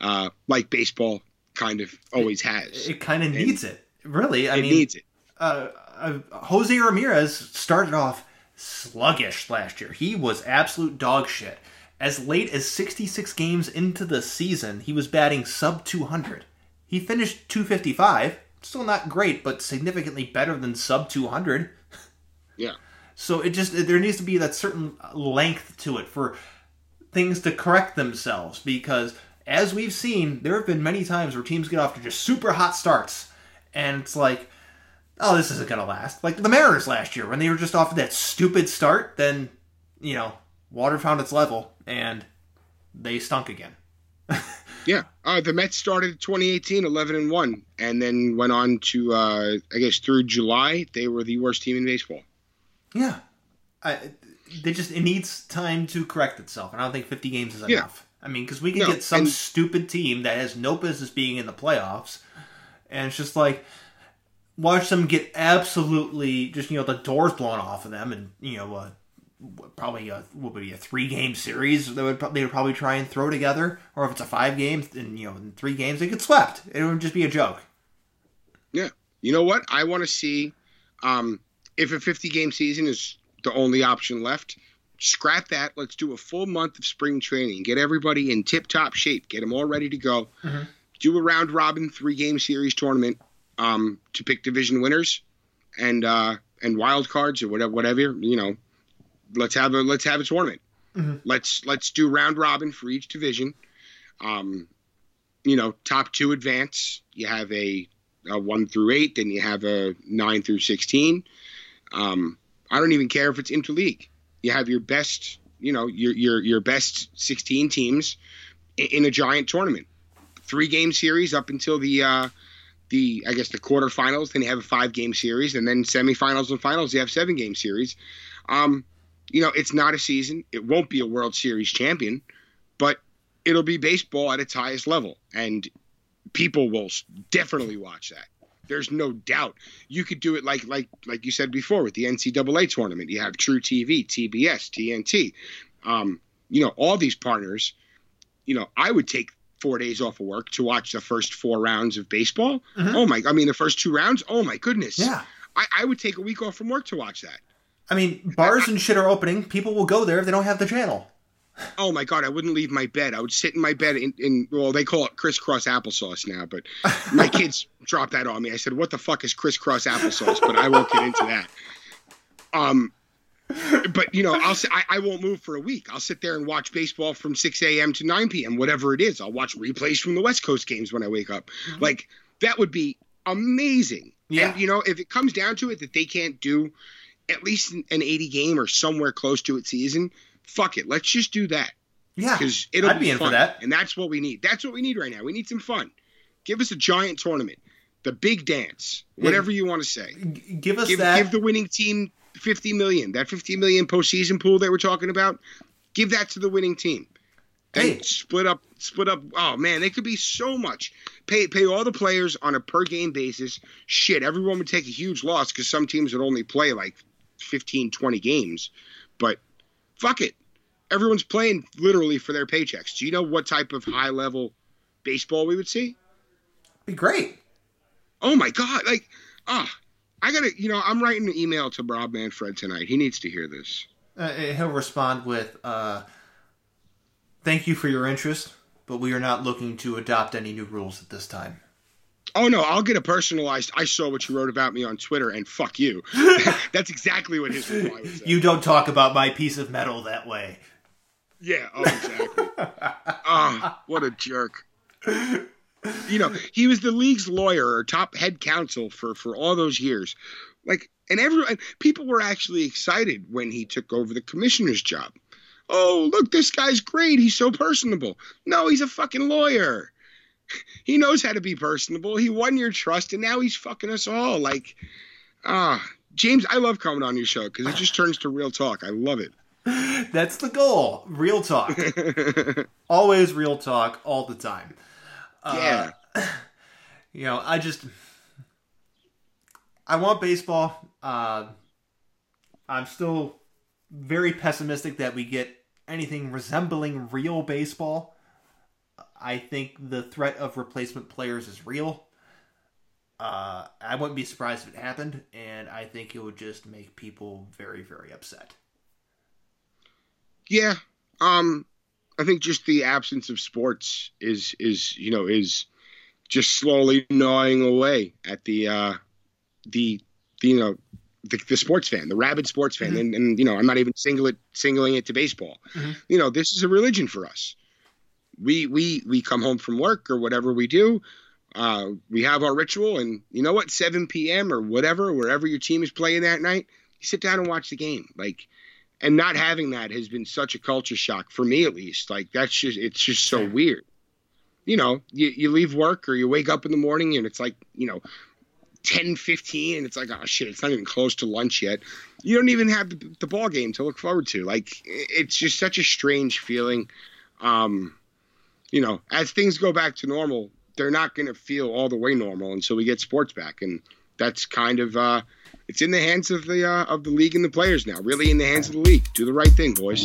uh, like baseball kind of always has. It, kind of needs it, really. I it mean, needs it. Uh, uh, Jose Ramirez started off sluggish last year. He was absolute dog shit. As late as 66 games into the season, he was batting sub 200. He finished 255, still not great, but significantly better than sub 200. Yeah. So it just there needs to be that certain length to it for things to correct themselves because as we've seen, there have been many times where teams get off to just super hot starts and it's like oh, this isn't going to last. Like the Mariners last year when they were just off of that stupid start, then, you know, water found its level and they stunk again. yeah. Uh, the Mets started 2018 11 and 1 and then went on to, uh, I guess, through July, they were the worst team in baseball. Yeah. I, they just, it needs time to correct itself. And I don't think 50 games is enough. Yeah. I mean, because we can no, get some and, stupid team that has no business being in the playoffs. And it's just like, watch them get absolutely just you know the doors blown off of them, and you know uh, probably a, what would be a three game series they would they would probably try and throw together, or if it's a five game, and you know in three games they get swept. It would just be a joke. Yeah, you know what? I want to see um, if a 50 game season is the only option left. Scrap that. Let's do a full month of spring training. Get everybody in tip top shape. Get them all ready to go. Mm-hmm. Do a round robin three game series tournament um, to pick division winners and uh, and wild cards or whatever whatever you know. Let's have a let's have a tournament. Mm-hmm. Let's let's do round robin for each division. Um, you know, top two advance. You have a, a one through eight, then you have a nine through sixteen. Um, I don't even care if it's interleague. You have your best, you know, your your your best sixteen teams in, in a giant tournament. Three game series up until the uh, the I guess the quarterfinals, then you have a five game series, and then semifinals and finals you have seven game series. Um, you know, it's not a season. It won't be a World Series champion, but it'll be baseball at its highest level, and people will definitely watch that. There's no doubt. You could do it like like like you said before with the NCAA tournament. You have truTV, TBS, TNT. Um, you know, all these partners. You know, I would take four days off of work to watch the first four rounds of baseball. Mm-hmm. Oh my! I mean, the first two rounds. Oh my goodness! Yeah, I, I would take a week off from work to watch that. I mean, bars and shit are opening. People will go there if they don't have the channel. Oh my god! I wouldn't leave my bed. I would sit in my bed in, in well, they call it crisscross applesauce now, but my kids dropped that on me. I said, "What the fuck is crisscross applesauce?" But I won't get into that. Um, but you know, I'll I, I won't move for a week. I'll sit there and watch baseball from 6 a.m. to 9 p.m. Whatever it is. I'll watch replays from the West Coast games when I wake up. Mm-hmm. Like that would be amazing. Yeah. And you know, if it comes down to it that they can't do at least an 80 game or somewhere close to it season, fuck it. Let's just do that. Yeah, because it'll I'd be, be fun, that. and that's what we need. That's what we need right now. We need some fun. Give us a giant tournament, the big dance, whatever yeah. you want to say. Give us give, that. Give the winning team 50 million, that 50 million postseason pool that we're talking about, give that to the winning team. Hey. split up, split up. Oh man, they could be so much. Pay pay all the players on a per game basis. Shit, everyone would take a huge loss because some teams would only play like 15, 20 games. But fuck it, everyone's playing literally for their paychecks. Do you know what type of high level baseball we would see? Be great. Oh my god! Like, ah, I gotta. You know, I'm writing an email to Rob Manfred tonight. He needs to hear this. Uh, he'll respond with. Uh Thank you for your interest, but we are not looking to adopt any new rules at this time. Oh no, I'll get a personalized. I saw what you wrote about me on Twitter, and fuck you. That's exactly what his reply was. You don't talk about my piece of metal that way. Yeah. Oh, exactly. oh, what a jerk. You know, he was the league's lawyer or top head counsel for for all those years. Like, and everyone, people were actually excited when he took over the commissioner's job oh, look, this guy's great. He's so personable. No, he's a fucking lawyer. He knows how to be personable. He won your trust, and now he's fucking us all. Like, ah, James, I love coming on your show because it just turns to real talk. I love it. That's the goal. Real talk. Always real talk all the time. Yeah. Uh, you know, I just I want baseball. Uh, I'm still very pessimistic that we get anything resembling real baseball. I think the threat of replacement players is real. Uh, I wouldn't be surprised if it happened, and I think it would just make people very, very upset. Yeah, um, I think just the absence of sports is is you know is just slowly gnawing away at the uh, the, the you know the, the, sports fan, the rabid sports fan, mm-hmm. and, and, you know, I'm not even singling it, singling it to baseball. Mm-hmm. You know, this is a religion for us. We we we come home from work or whatever we do. Uh, we have our ritual, and you know what? 7 p.m. or whatever, wherever your team is playing that night, you sit down and watch the game. Like, and not having that has been such a culture shock for me, at least. Like, that's just it's just so weird. You know, you, you leave work or you wake up in the morning and it's like, you know, 10 15 and it's like oh shit it's not even close to lunch yet. You don't even have the, the ball game to look forward to. Like it's just such a strange feeling. Um you know as things go back to normal they're not going to feel all the way normal until we get sports back. And that's kind of uh it's in the hands of the uh, of the league and the players now. Really in the hands of the league. Do the right thing boys